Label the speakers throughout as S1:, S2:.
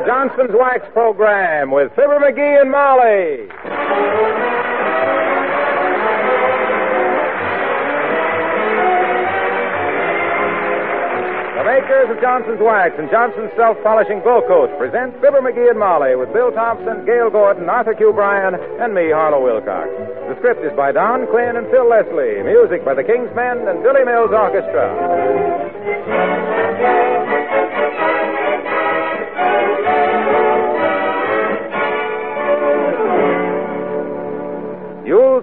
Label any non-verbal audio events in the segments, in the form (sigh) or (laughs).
S1: the Johnson's Wax program with Fibber McGee and Molly. The makers of Johnson's Wax and Johnson's Self Polishing Glow Coat present Fibber McGee and Molly with Bill Thompson, Gale Gordon, Arthur Q. Bryan, and me, Harlow Wilcox. The script is by Don Quinn and Phil Leslie. Music by the King's Men and Billy Mills Orchestra.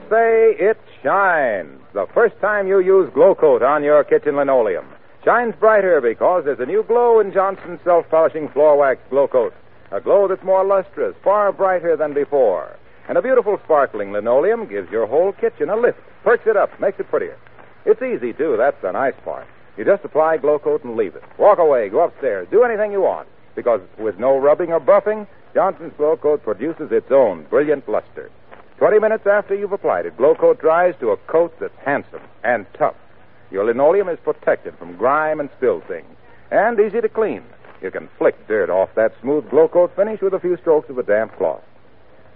S1: Say it shines the first time you use Glow Coat on your kitchen linoleum. Shines brighter because there's a new glow in Johnson's self-polishing floor wax Glow Coat. A glow that's more lustrous, far brighter than before. And a beautiful sparkling linoleum gives your whole kitchen a lift, perks it up, makes it prettier. It's easy, too. That's the nice part. You just apply Glow Coat and leave it. Walk away, go upstairs, do anything you want. Because with no rubbing or buffing, Johnson's Glow Coat produces its own brilliant luster. Twenty minutes after you've applied it, Glow Coat dries to a coat that's handsome and tough. Your linoleum is protected from grime and spill things, and easy to clean. You can flick dirt off that smooth Glow Coat finish with a few strokes of a damp cloth.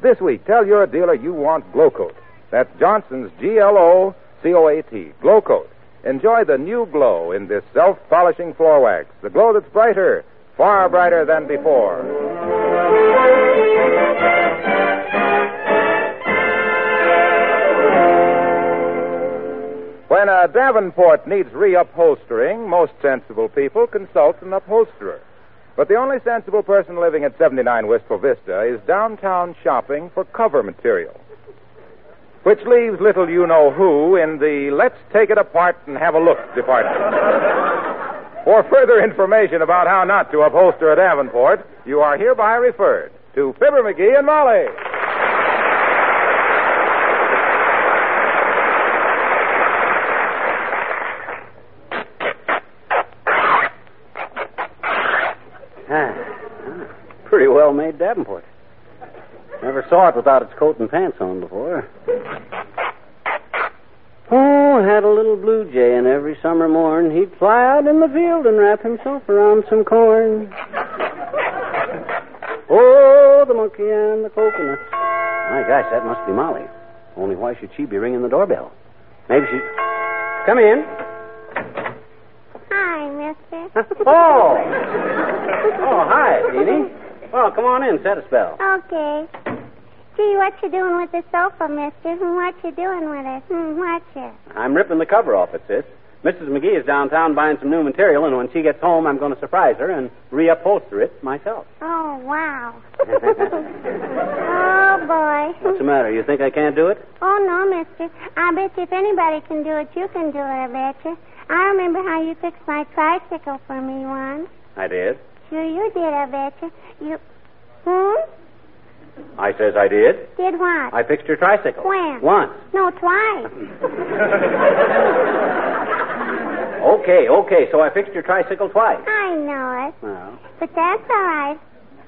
S1: This week, tell your dealer you want Glow Coat. That's Johnson's G L O C O A T, Glow Coat. Enjoy the new glow in this self polishing floor wax, the glow that's brighter, far brighter than before. When a Davenport needs reupholstering, most sensible people consult an upholsterer. But the only sensible person living at 79 Wistful Vista is downtown shopping for cover material. Which leaves little you know who in the let's take it apart and have a look department. for further information about how not to upholster a Davenport, you are hereby referred to Fibber McGee and Molly.
S2: Made Davenport. Never saw it without its coat and pants on before. Oh, had a little blue jay, and every summer morn he'd fly out in the field and wrap himself around some corn. Oh, the monkey and the coconut. My gosh, that must be Molly. Only why should she be ringing the doorbell? Maybe she. Come in.
S3: Hi, mister.
S2: Oh! Oh, hi, Jeannie. Well, come on in, set a spell.
S3: Okay. Gee, what you doing with the sofa, mister? What you doing with it? Hmm, what you?
S2: I'm ripping the cover off it, sis. Mrs. McGee is downtown buying some new material, and when she gets home, I'm going to surprise her and reupholster it myself. (laughs)
S3: Oh, wow. (laughs) oh, boy.
S2: What's the matter? You think I can't do it?
S3: Oh, no, mister. I bet you if anybody can do it, you can do it, I bet you. I remember how you fixed my tricycle for me once.
S2: I did.
S3: Sure you did, I bet you. You... Hmm?
S2: I says I did.
S3: Did what?
S2: I fixed your tricycle.
S3: When?
S2: Once.
S3: No, twice. (laughs)
S2: Okay, okay, so I fixed your tricycle twice.
S3: I know it.
S2: Well,
S3: But that's all right.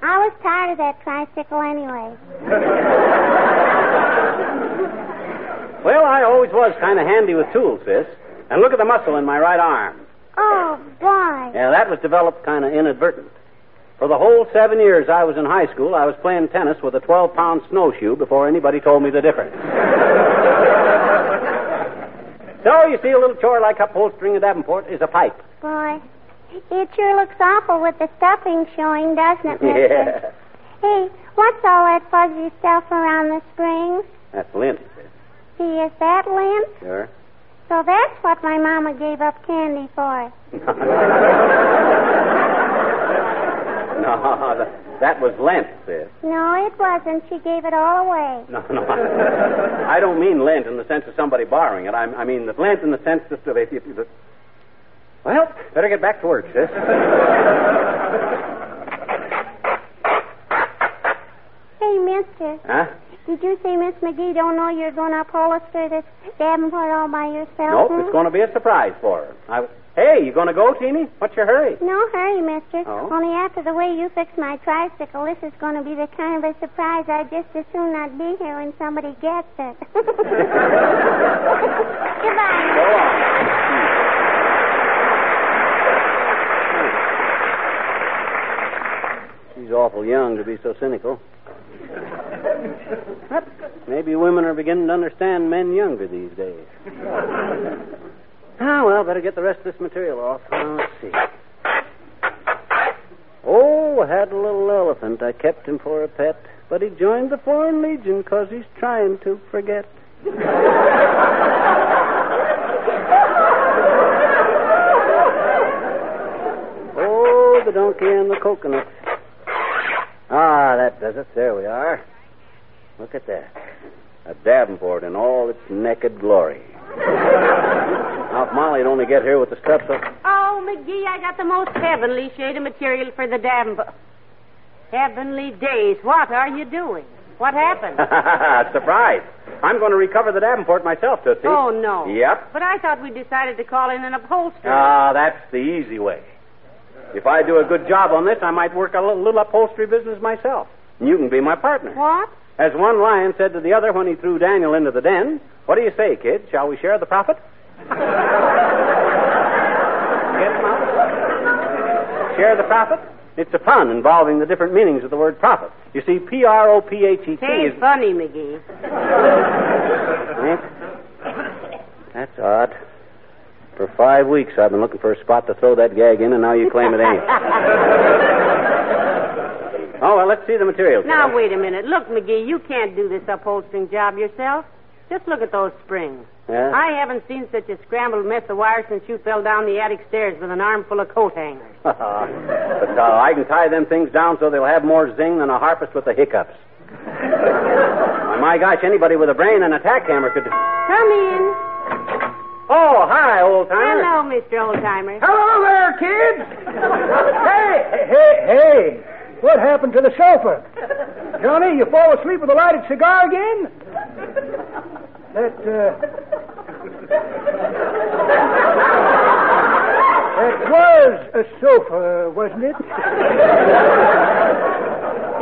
S3: I was tired of that tricycle anyway. (laughs)
S2: well, I always was kind of handy with tools, sis. And look at the muscle in my right arm.
S3: Oh, boy.
S2: Yeah, that was developed kind of inadvertent. For the whole seven years I was in high school, I was playing tennis with a 12 pound snowshoe before anybody told me the difference. (laughs) so, you see, a little chore like upholstering a Davenport is a pipe.
S3: Boy, it sure looks awful with the stuffing showing, doesn't it, mister?
S2: Yeah.
S3: Hey, what's all that fuzzy stuff around the springs?
S2: That's lint.
S3: See, is that lint?
S2: Sure.
S3: So that's what my mama gave up candy for. (laughs)
S2: no, that, that was Lent, sis.
S3: No, it wasn't. She gave it all away.
S2: No, no. I don't mean Lent in the sense of somebody borrowing it. I, I mean the lint in the sense of if you. The... Well, better get back to work, sis.
S3: Hey, mister,
S2: huh?
S3: Did you say Miss McGee don't know you're going to upholster this Davenport all by yourself?
S2: Nope,
S3: hmm?
S2: it's going to be a surprise for her. I... Hey, you going to go, Teeny? What's your hurry?
S3: No hurry, mister.
S2: Oh?
S3: Only after the way you fixed my tricycle, this is going to be the kind of a surprise I'd just as soon not be here when somebody gets it. (laughs) Goodbye.
S2: Go on. She's awful young to be so cynical. (laughs) Maybe women are beginning to understand men younger these days. Ah, well, better get the rest of this material off. Let's see. Oh, had a little elephant. I kept him for a pet, but he joined the Foreign Legion because he's trying to forget. oh, the donkey and the coconut. Ah, that does it. There we are. Look at that. A Davenport in all its naked glory. now, if Molly'd only get here with the steps up.
S4: Oh, McGee, I got the most heavenly shade of material for the Davenport. Heavenly days. What are you doing? What happened? (laughs)
S2: Surprise. I'm going to recover the Davenport myself, Tootsie.
S4: Oh, no.
S2: Yep.
S4: But I thought we decided to call in an upholsterer.
S2: Ah, that's the easy way. If I do a good job on this, I might work a little, little upholstery business myself. And you can be my partner.
S4: what?
S2: As one lion said to the other when he threw Daniel into the den, what do you say, kid? Shall we share the profit? Get it, Mom? Share the profit? It's a pun involving the different meanings of the word profit. You see, P R O P H E T
S4: Say
S2: is.
S4: funny, McGee.
S2: That's odd. For five weeks, I've been looking for a spot to throw that gag in, and now you claim it ain't. (laughs) oh, well, let's see the materials.
S4: Now, wait a minute. Look, McGee, you can't do this upholstering job yourself. Just look at those springs.
S2: Yeah?
S4: I haven't seen such a scrambled mess of wire since you fell down the attic stairs with an armful of coat hangers. (laughs)
S2: but uh, I can tie them things down so they'll have more zing than a harpist with the hiccups. Why, (laughs) my gosh, anybody with a brain and a tack hammer could.
S4: Come in.
S2: Oh, hi, old timer.
S4: Hello, Mr. Oldtimer.
S5: Hello there, kids. hey, hey, hey. What happened to the sofa? Johnny, you fall asleep with a lighted cigar again? That, uh. That was a sofa, wasn't it?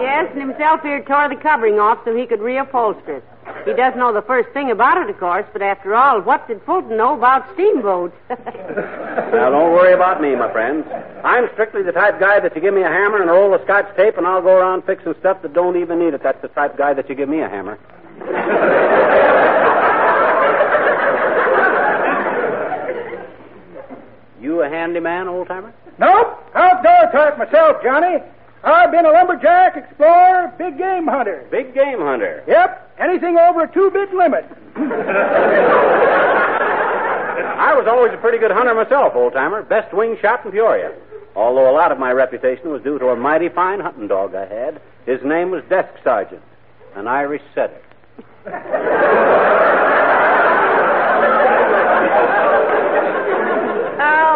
S4: Yes, and himself here tore the covering off so he could reupholster it. He doesn't know the first thing about it, of course, but after all, what did Fulton know about steamboats? (laughs)
S2: Now, don't worry about me, my friends. I'm strictly the type guy that you give me a hammer and a roll of scotch tape, and I'll go around fixing stuff that don't even need it. That's the type guy that you give me a hammer. you a handyman, old timer?
S5: Nope. Outdoor type myself, Johnny. I've been a lumberjack, explorer, big game hunter.
S2: Big game hunter.
S5: Yep. Anything over a two-bit limit. (laughs)
S2: I was always a pretty good hunter myself, old timer. Best wing shot in Peoria. Although a lot of my reputation was due to a mighty fine hunting dog I had. His name was Desk Sergeant, an Irish setter. (laughs)
S4: oh,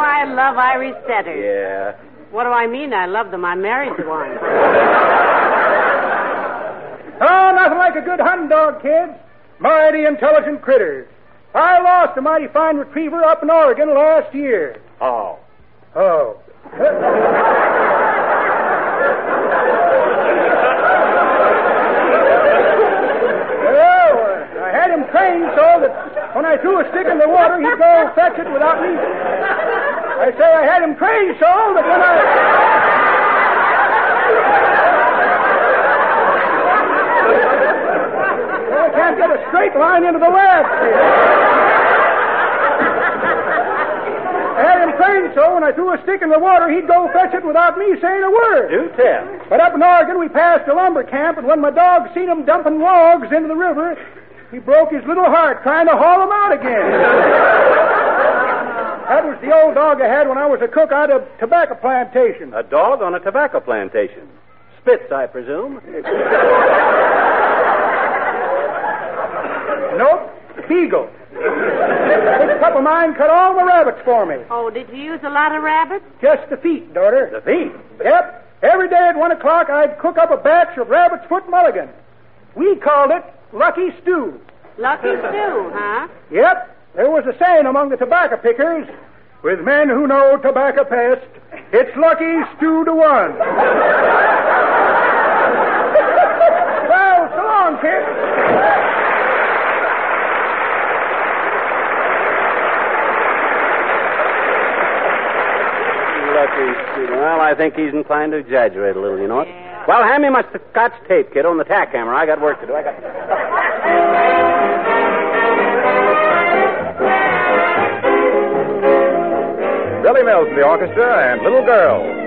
S4: I love Irish setters.
S2: Yeah.
S4: What do I mean? I love them. I married one.
S5: Oh, nothing like a good hunting dog, kids. Mighty intelligent critters. I lost a mighty fine retriever up in Oregon last year.
S2: Oh.
S5: Oh. well, uh, I had him trained so that when I threw a stick in the water, he'd go fetch it without me. I say I had him trained so that when I. Well, I can't get a straight line into the lab. I had him trained so when I threw a stick in the water, he'd go fetch it without me saying a word.
S2: Do tell.
S5: But up in Oregon, we passed a lumber camp, and when my dog seen him dumping logs into the river, he broke his little heart trying to haul them out again. That was the old dog I had when I was a cook out of tobacco plantation.
S2: A dog on a tobacco plantation. Spitz, I presume. (laughs)
S5: Nope, Beagle. This pup of mine cut all the rabbits for me.
S4: Oh, did you use a lot of rabbits?
S5: Just the feet, daughter.
S2: The feet?
S5: Yep. Every day at one o'clock, I'd cook up a batch of rabbit's foot mulligan. We called it Lucky Stew.
S4: Lucky Stew, huh?
S5: Yep. There was a saying among the tobacco pickers with men who know tobacco pest, it's lucky stew to one. well, so long, kid.
S2: Lucky Stew. Well, I think he's inclined to exaggerate a little, you know what?
S4: Yeah.
S2: Well, hand me my scotch tape, kid, on the tack hammer. I got work to do. I got.
S1: In the orchestra and Little Girl.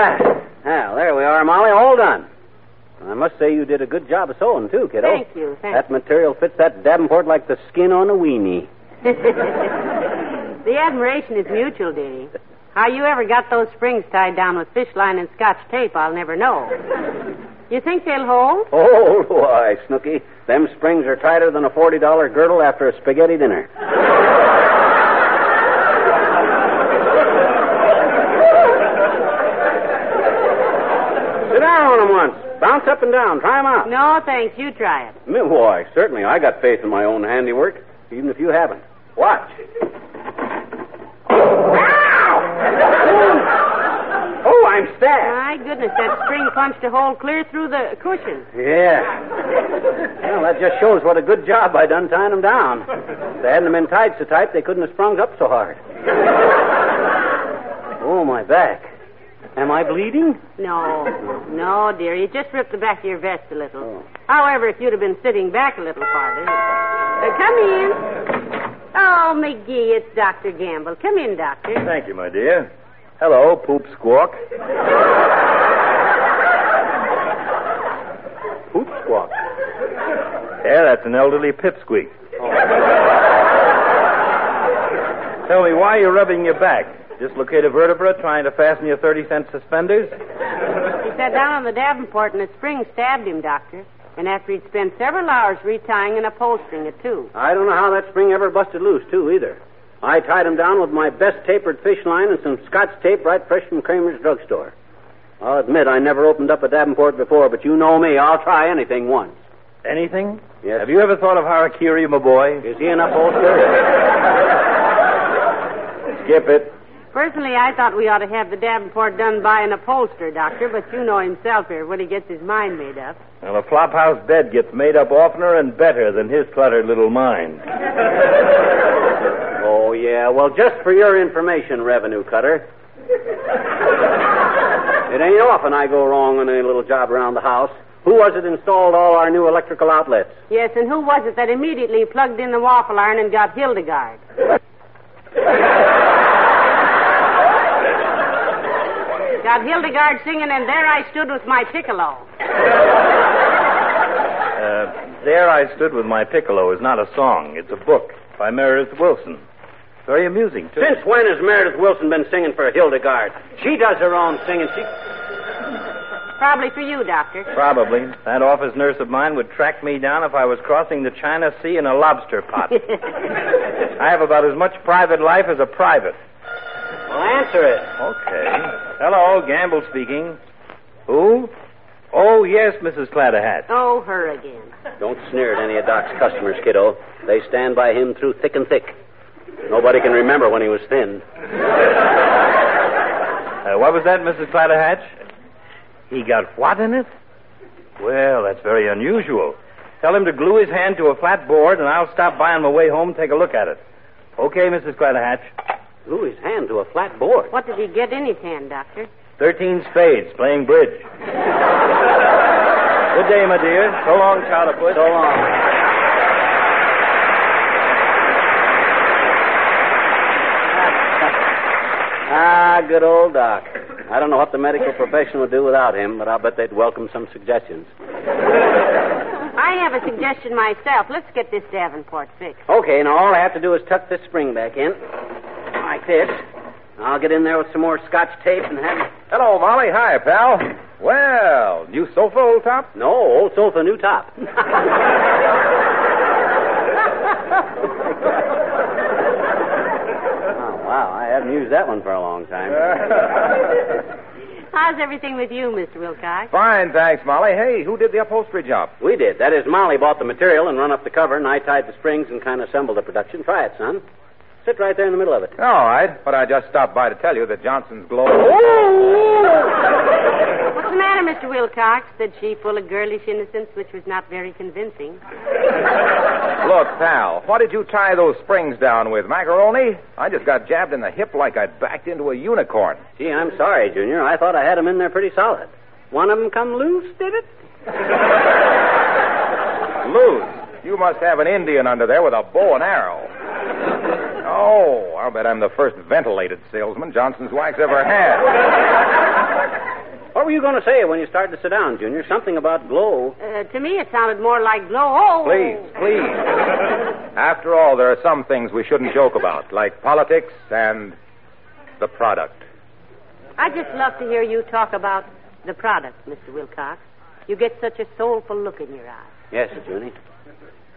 S2: Ah, well, there we are, Molly. All done. I must say you did a good job of sewing, too, kiddo.
S4: Thank you, thank
S2: That material fits that Davenport like the skin on a weenie. (laughs)
S4: the admiration is mutual, dearie. How you ever got those springs tied down with fish line and scotch tape, I'll never know. You think they'll hold?
S2: Oh, (laughs) why, Snooky. Them springs are tighter than a $40 girdle after a spaghetti dinner. Sit down on 'em once. Bounce up and down. Try 'em out.
S4: No, thanks. You try it.
S2: Why, certainly. I got faith in my own handiwork, even if you haven't. Watch. Oh, I'm stabbed.
S4: My goodness, that spring punched a hole clear through the cushion.
S2: Yeah. Well, that just shows what a good job I done tying them down. If they hadn't been tied so tight, they couldn't have sprung up so hard. Oh, my back. Am I bleeding?
S4: No, no, dear. You just ripped the back of your vest a little.
S2: Oh.
S4: However, if you'd have been sitting back a little farther. Uh, come in. Oh, McGee, it's Dr. Gamble. Come in, Doctor.
S1: Thank you, my dear. Hello, Poop Squawk. Poop Squawk. Yeah, that's an elderly pipsqueak. Tell me, why are you rubbing your back? Dislocate a vertebra trying to fasten your 30 cent suspenders?
S4: He sat down on the Davenport and a spring stabbed him, Doctor. And after he'd spent several hours retying and upholstering it, too.
S2: I don't know how that spring ever busted loose, too, either. I tied him down with my best tapered fish line and some scotch tape right fresh from Kramer's drugstore. I'll admit I never opened up a Davenport before, but you know me. I'll try anything once.
S1: Anything?
S2: Yes.
S1: Have you ever thought of Harakiri, my boy?
S2: Is he an upholster? (laughs)
S1: Skip it.
S4: Personally, I thought we ought to have the Davenport done by an upholsterer, Doctor, but you know himself here when he gets his mind made up.
S1: Well, a flophouse bed gets made up oftener and better than his cluttered little mind. (laughs)
S2: oh, yeah. Well, just for your information, Revenue Cutter. it ain't often I go wrong on any little job around the house. Who was it installed all our new electrical outlets?
S4: Yes, and who was it that immediately plugged in the waffle iron and got Hildegarde? (laughs) got Hildegarde singing, and there I stood with my piccolo. (laughs)
S1: Uh, there I stood with my piccolo is not a song. It's a book by Meredith Willson. Very amusing, too.
S2: Since when has Meredith Willson been singing for Hildegarde? She does her own singing. She.
S4: Probably for you, Doctor.
S6: Probably. That office nurse of mine would track me down if I was crossing the China Sea in a lobster pot. (laughs) I have about as much private life as a private.
S2: Well, answer it.
S6: Okay. Hello, Gamble speaking. Who? Oh, yes, Mrs. Clatterhatch.
S4: Oh, her again.
S2: Don't sneer at any of Doc's customers, kiddo. They stand by him through thick and thick. Nobody can remember when he was thin.
S6: Uh, what was that, Mrs. Clatterhatch? He got what in it? Well, that's very unusual. Tell him to glue his hand to a flat board, and I'll stop by on my way home and take a look at it. Okay, Mrs. Clatterhatch.
S2: Glue his hand to a flat board.
S4: What did he get in his hand, Doctor?
S6: Thirteen spades playing bridge. Good day, my dear. So long, Charlottewood.
S2: So long. (laughs) Ah, good old Doc. I don't know what the medical profession would do without him, but I'll bet they'd welcome some suggestions.
S4: I have a suggestion myself. Let's get this Davenport fixed.
S2: Okay, now all I have to do is tuck this spring back in. Like this. I'll get in there with some more scotch tape and have.
S1: Hello, Molly. Hi, pal. Well, new sofa, old top?
S2: No, old sofa, new top. (laughs) oh, wow. I haven't used that one for a long time.
S4: How's everything with you, Mr. Wilcox?
S1: Fine, thanks, Molly. Hey, who did the upholstery job?
S2: We did. That is, Molly bought the material and run up the cover, and I tied the springs and kind of assembled the production. Try it, son. Sit right there in the middle of it.
S1: All right, but I just stopped by to tell you that Johnson's Glow.
S4: What's the matter, Mr. Wilcox? said she, full of girlish innocence, which was not very convincing.
S1: Look, pal, what did you tie those springs down with? Macaroni? I just got jabbed in the hip like I'd backed into a unicorn.
S2: Gee, I'm sorry, Junior. I thought I had 'em in there pretty solid. One of 'em come loose, did it?
S1: Loose. You must have an Indian under there with a bow and arrow. Oh, I'll bet I'm the first ventilated salesman Johnson's Wax ever had.
S2: What were you going to say when you started to sit down, Junior? Something about glow.
S4: Uh, to me, it sounded more like glow. Oh!
S1: Please, please. After all, there are some things we shouldn't joke about, like politics and the product.
S4: I just love to hear you talk about the product, Mr. Wilcox. You get such a soulful look in your eyes.
S2: Yes, Junie.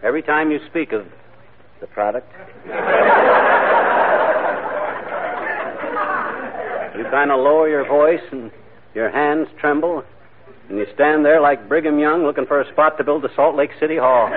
S2: Every time you speak of the product, you kind of lower your voice and your hands tremble, and you stand there like Brigham Young looking for a spot to build the Salt Lake City Hall.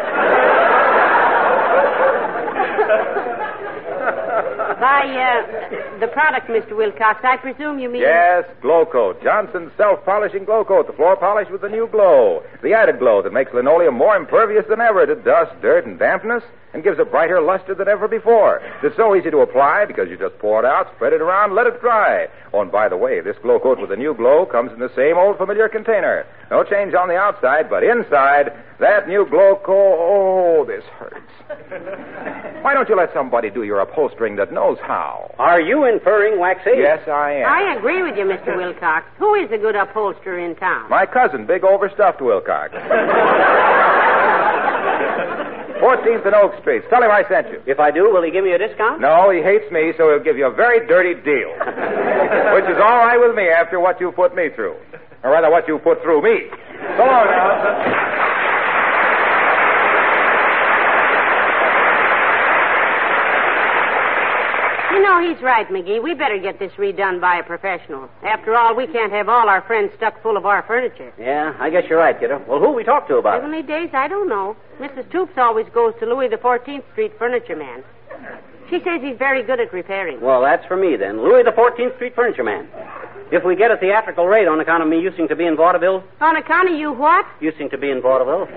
S4: By uh, the product, Mr. Wilcox, I presume you mean.
S1: Yes, Glow Coat. Johnson's self-polishing Glow Coat. The floor polish with the new glow. The added glow that makes linoleum more impervious than ever to dust, dirt, and dampness and gives a brighter luster than ever before. It's so easy to apply because you just pour it out, spread it around, let it dry. Oh, and by the way, this Glow Coat with the new glow comes in the same old familiar container. No change on the outside, but inside, that new Glow Coat. Oh, this hurts. (laughs) Why don't you let somebody do your upholstering that knows how?
S2: Are you inferring, Waxy?
S1: Yes, I am.
S4: I agree with you, Mr. Wilcox. Who is a good upholsterer in town?
S1: My cousin, big overstuffed Wilcox. (laughs) 14th and Oak Street. Tell him I sent you.
S2: If I do, will he give me a discount?
S1: No, he hates me, so he'll give you a very dirty deal. (laughs) Which is all right with me after what you put me through. Or rather, what you put through me. So long now.
S4: Know, he's right, McGee. We better get this redone by a professional. After all, we can't have all our friends stuck full of our furniture.
S2: Yeah, I guess you're right, kiddo. Well, who we talk to about it?
S4: Heavenly days, I don't know. Mrs. Toops always goes to Louis the 14th Street Furniture Man. She says he's very good at repairing.
S2: Well, that's for me then. Louis the 14th Street Furniture Man. If we get a theatrical rate on account of me using to be in vaudeville,
S4: On account of you what?
S2: using to be in vaudeville. (laughs)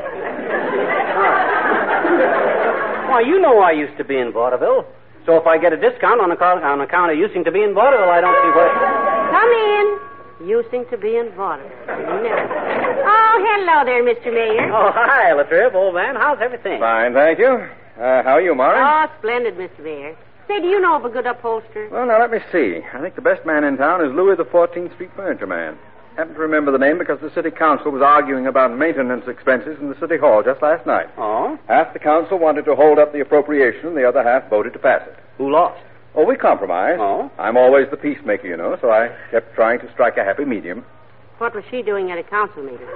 S2: Why, you know I used to be in vaudeville. So if I get a discount on account, on account of using to be in vaudeville, I don't see where.
S4: Come in. Using to be in vaudeville. Never. Oh, hello there, Mr. Mayor.
S2: Oh, hi, Latrip, old man. How's everything?
S7: Fine, thank you. Uh, how are you, Molly?
S4: Oh, splendid, Mr. Mayor. Say, do you know of a good upholsterer?
S7: Well, now let me see. I think the best man in town is Louis the 14th Street Furniture Man. Happen to remember the name because the city council was arguing about maintenance expenses in the city hall just last night.
S2: Oh?
S7: Half the council wanted to hold up the appropriation, the other half voted to pass it.
S2: Who lost?
S7: Oh, we compromised.
S2: Oh?
S7: I'm always the peacemaker, you know, so I kept trying to strike a happy medium.
S4: What was she doing at a council meeting? (laughs)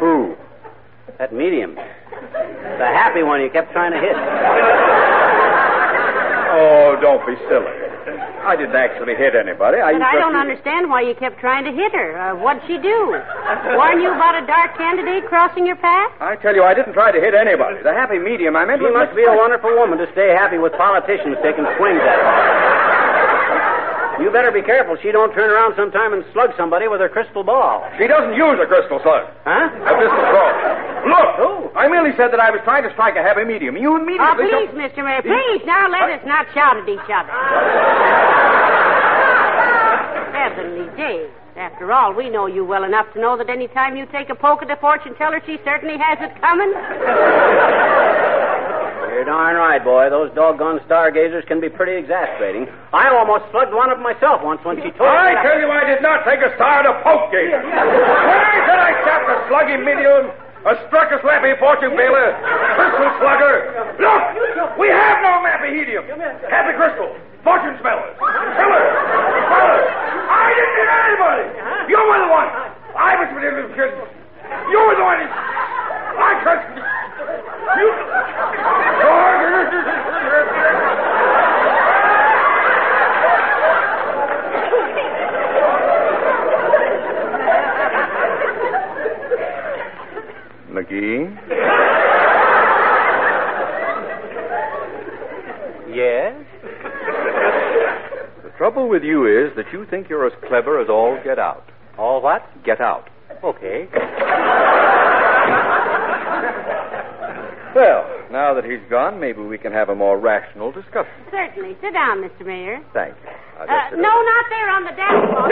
S2: Who? That medium. The happy one you kept trying to hit.
S7: Oh, don't be silly. I didn't actually hit anybody. I
S4: But I don't understand why you kept trying to hit her. Uh, what'd she do? Warn you about a dark candidate crossing your path?
S7: I tell you, I didn't try to hit anybody. The happy medium I meant
S2: She must be a wonderful woman to stay happy with politicians taking swings at her. You better be careful she don't turn around sometime and slug somebody with her crystal ball.
S7: She doesn't use a crystal slug.
S2: Huh?
S7: A crystal ball. Look!
S2: Oh.
S7: I merely said that I was trying to strike a happy medium. You immediately...
S4: Oh,
S7: immediately...
S4: please, Mr. Mayor, please, now let us not shout at each other. Heavenly days. After all, we know you well enough to know that any time you take a poke at the fortune teller, she certainly has it coming.
S2: You're darn right, boy. Those doggone stargazers can be pretty exasperating. I almost slugged one of them myself once when she told
S7: I
S2: me.
S7: I tell you, I did not take a star to poke gator. when I I tapped a sluggy medium, a struck a slappy fortune baler, crystal slugger. Look! We have no mappy medium. Happy crystal, fortune smellers, killers. I didn't hit anybody. Uh-huh. You were the one. I was with the kid. You were the one. I trust you. McGee?
S2: Yes?
S7: The trouble with you is that you think you're as clever as all get out.
S2: All what?
S7: Get out.
S2: Okay.
S7: Well, now that he's gone, maybe we can have a more rational discussion.
S4: Certainly. Sit down, Mr. Mayor.
S7: Thank you.
S4: Uh, no,
S7: down.
S4: not there on the dashboard.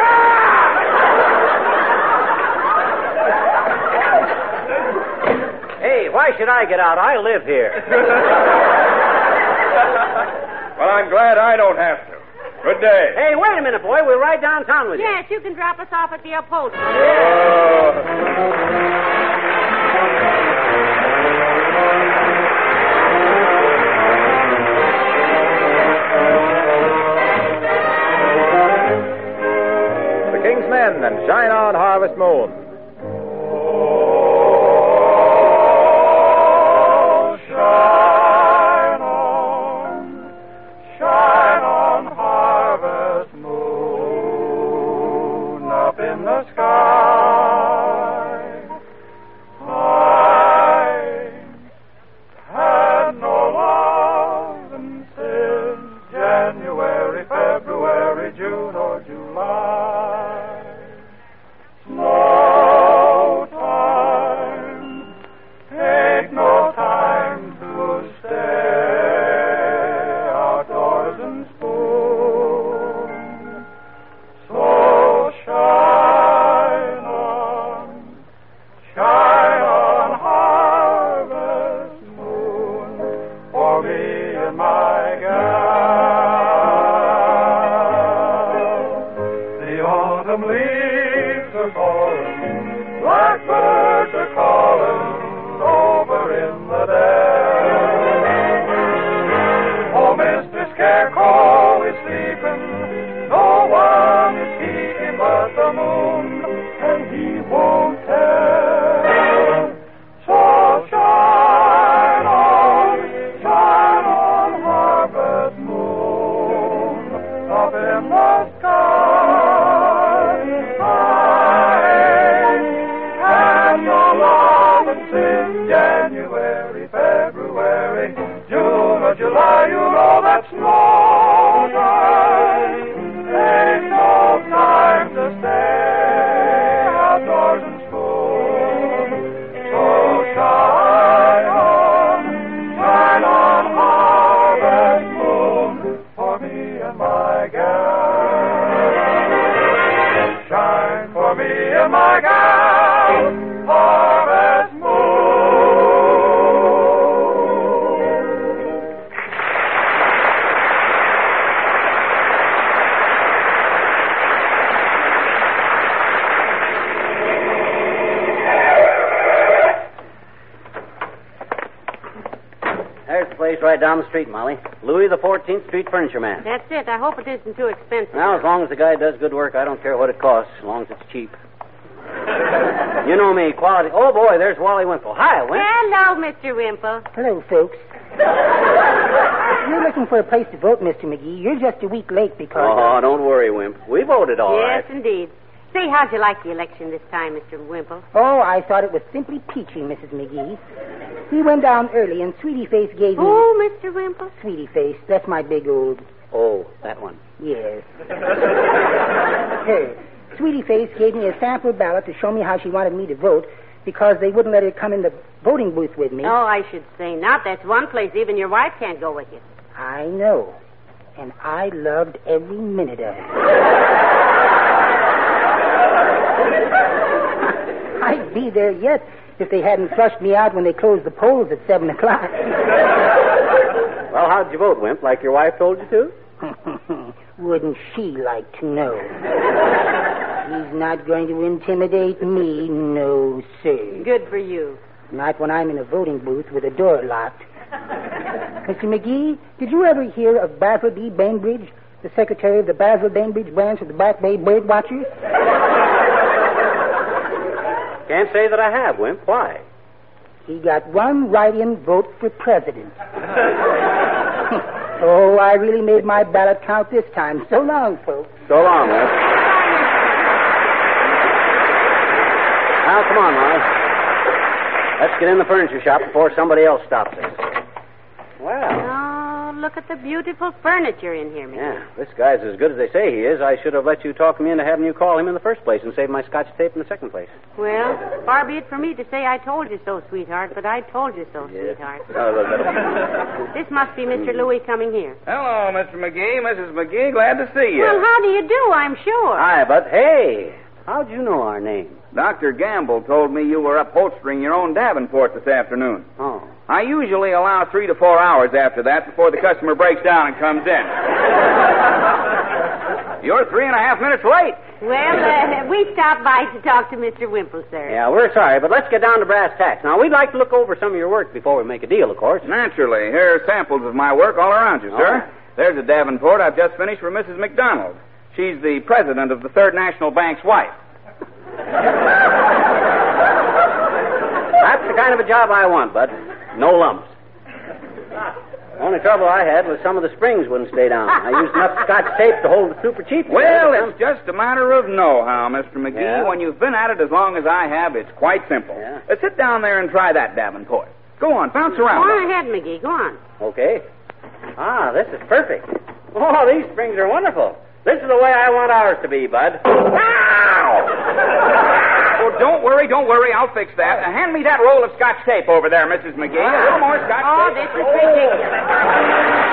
S2: Hey, why should I get out? I live here. (laughs)
S7: Well, I'm glad I don't have to. Good day.
S2: hey, wait a minute, boy. We'll ride downtown with you.
S4: Yes, you can drop us off at the upholstery.
S8: The King's Men and Shine On Harvest Moon.
S2: Down the street, Molly. Louis the 14th Street Furniture Man.
S4: That's it. I hope it isn't too expensive.
S2: Now, as long as the guy does good work, I don't care what it costs, as long as it's cheap. (laughs) you know me, quality. Oh, boy, there's Wally Wimple. Hi, Wimp.
S4: Hello, Mr. Wimple.
S9: Hello, folks. (laughs) you're looking for a place to vote, Mr. McGee, you're just a week late because.
S2: Oh, don't worry, Wimp. We voted all right.
S4: yes, indeed. Say, how'd you like the election this time, Mr. Wimple?
S9: Oh, I thought it was simply peachy, Mrs. McGee. We went down early, and Sweetie Face gave me.
S4: Oh, Mr. Wimple?
S9: Sweetie Face, that's my big old.
S2: Oh, that one.
S9: Yes. hey, Sweetie Face gave me a sample ballot to show me how she wanted me to vote because they wouldn't let her come in the voting booth with me.
S4: Oh, I should say not. That's one place even your wife can't go with you.
S9: I know. And I loved every minute of it. (laughs) (laughs) I'd be there yet if they hadn't flushed me out when they closed the polls at 7 o'clock. (laughs)
S2: Well, how'd you vote, Wimp? Like your wife told you to? (laughs)
S9: Wouldn't she like to know? He's not going to intimidate me, no, sir.
S4: Good for you.
S9: Not when I'm in a voting booth with a door locked. Mr. McGee, did you ever hear of Basil B. Bainbridge, the secretary of the Basil Bainbridge branch of the Back Bay Bird Watchers?
S2: Can't say that I have, Wimp. Why?
S9: He got one write-in vote for president. (laughs) oh, I really made my ballot count this time. So long, folks.
S2: So long, Wimp. Now, come on, Molly. Let's get in the furniture shop before somebody else stops us. Well,
S4: look at the beautiful furniture in here, Mickey.
S2: yeah, this guy's as good as they say he is. I should have let you talk me into having you call him in the first place and save my scotch tape in the second place.
S4: Well, far be it from me to say I told you so, sweetheart, but I told you so, sweetheart.
S2: Oh, look, look.
S4: This must be Mr. Louis coming here.
S10: Hello, Mr. McGee, Mrs. McGee. Glad to see you.
S4: Well, how do you do, I'm sure.
S2: Hi, but hey, how'd you know our name?
S10: Dr. Gamble told me you were upholstering your own Davenport this afternoon.
S2: Oh.
S10: I usually allow three to four hours after that before the customer breaks down and comes in. (laughs) You're three and a half minutes late.
S4: Well, uh, we stopped by to talk to Mr. Wimple, sir.
S2: Yeah, we're sorry, but let's get down to brass tacks. Now, we'd like to look over some of your work before we make a deal, of course.
S10: Naturally. Here are samples of my work all around you, sir.
S2: Oh.
S10: There's a Davenport I've just finished for Mrs. McDonald. She's the president of the Third National Bank's wife. (laughs)
S2: That's the kind of a job I want, Bud. No lumps. The only trouble I had was some of the springs wouldn't stay down. I used enough scotch tape to hold the super cheap.
S10: Well, it's just a matter of know-how, Mr. McGee.
S2: Yeah?
S10: When you've been at it as long as I have, it's quite simple.
S2: Yeah.
S10: Uh, sit down there and try that Davenport. Go on, bounce around.
S4: Go on ahead, McGee. Go on.
S2: Okay. Ah, this is perfect. Oh, these springs are wonderful. This is the way I want ours to be, Bud.
S10: Ow! (laughs) oh, don't worry, don't worry. I'll fix that. Uh, hand me that roll of scotch tape over there, Mrs. McGee. A little more scotch
S4: Oh,
S10: tape.
S4: Oh, this is ridiculous.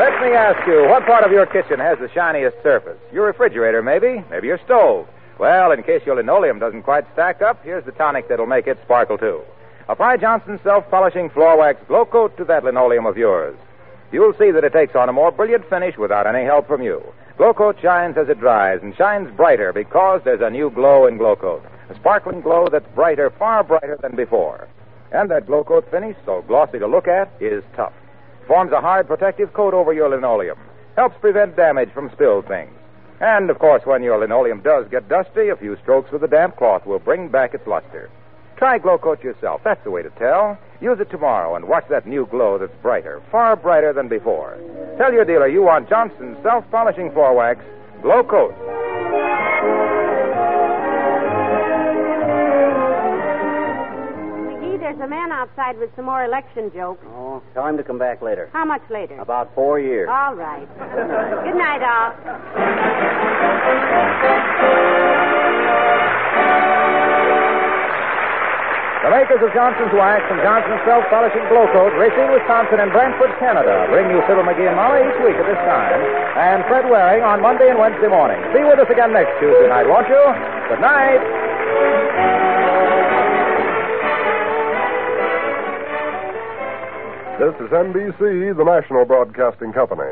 S1: Let me ask you, what part of your kitchen has the shiniest surface? Your refrigerator, maybe? Maybe your stove? Well, in case your linoleum doesn't quite stack up, here's the tonic that'll make it sparkle too. Apply Johnson's self-polishing floor wax glow coat to that linoleum of yours. You'll see that it takes on a more brilliant finish without any help from you. Glow coat shines as it dries and shines brighter because there's a new glow in glow coat. A sparkling glow that's brighter, far brighter than before. And that glow coat finish, so glossy to look at, is tough. Forms a hard protective coat over your linoleum. Helps prevent damage from spilled things. And, of course, when your linoleum does get dusty, a few strokes with a damp cloth will bring back its luster. Try Glow Coat yourself. That's the way to tell. Use it tomorrow and watch that new glow that's brighter, far brighter than before. Tell your dealer you want Johnson's self-polishing floor wax, Glow Coat.
S4: McGee, there's a man outside with some more election jokes.
S2: Oh, tell him to come back later.
S4: How much later?
S2: About four years.
S4: All right. (laughs) Good night, all. (laughs)
S1: The makers of Johnson's Wax and Johnson's Self-Polishing Glow Coat, Racine, Wisconsin, and Brantford, Canada, bring you Fibber McGee and Molly each week at this time, and Fred Waring on Monday and Wednesday morning. Be with us again next Tuesday night, won't you? Good night.
S11: This is NBC, the national broadcasting company.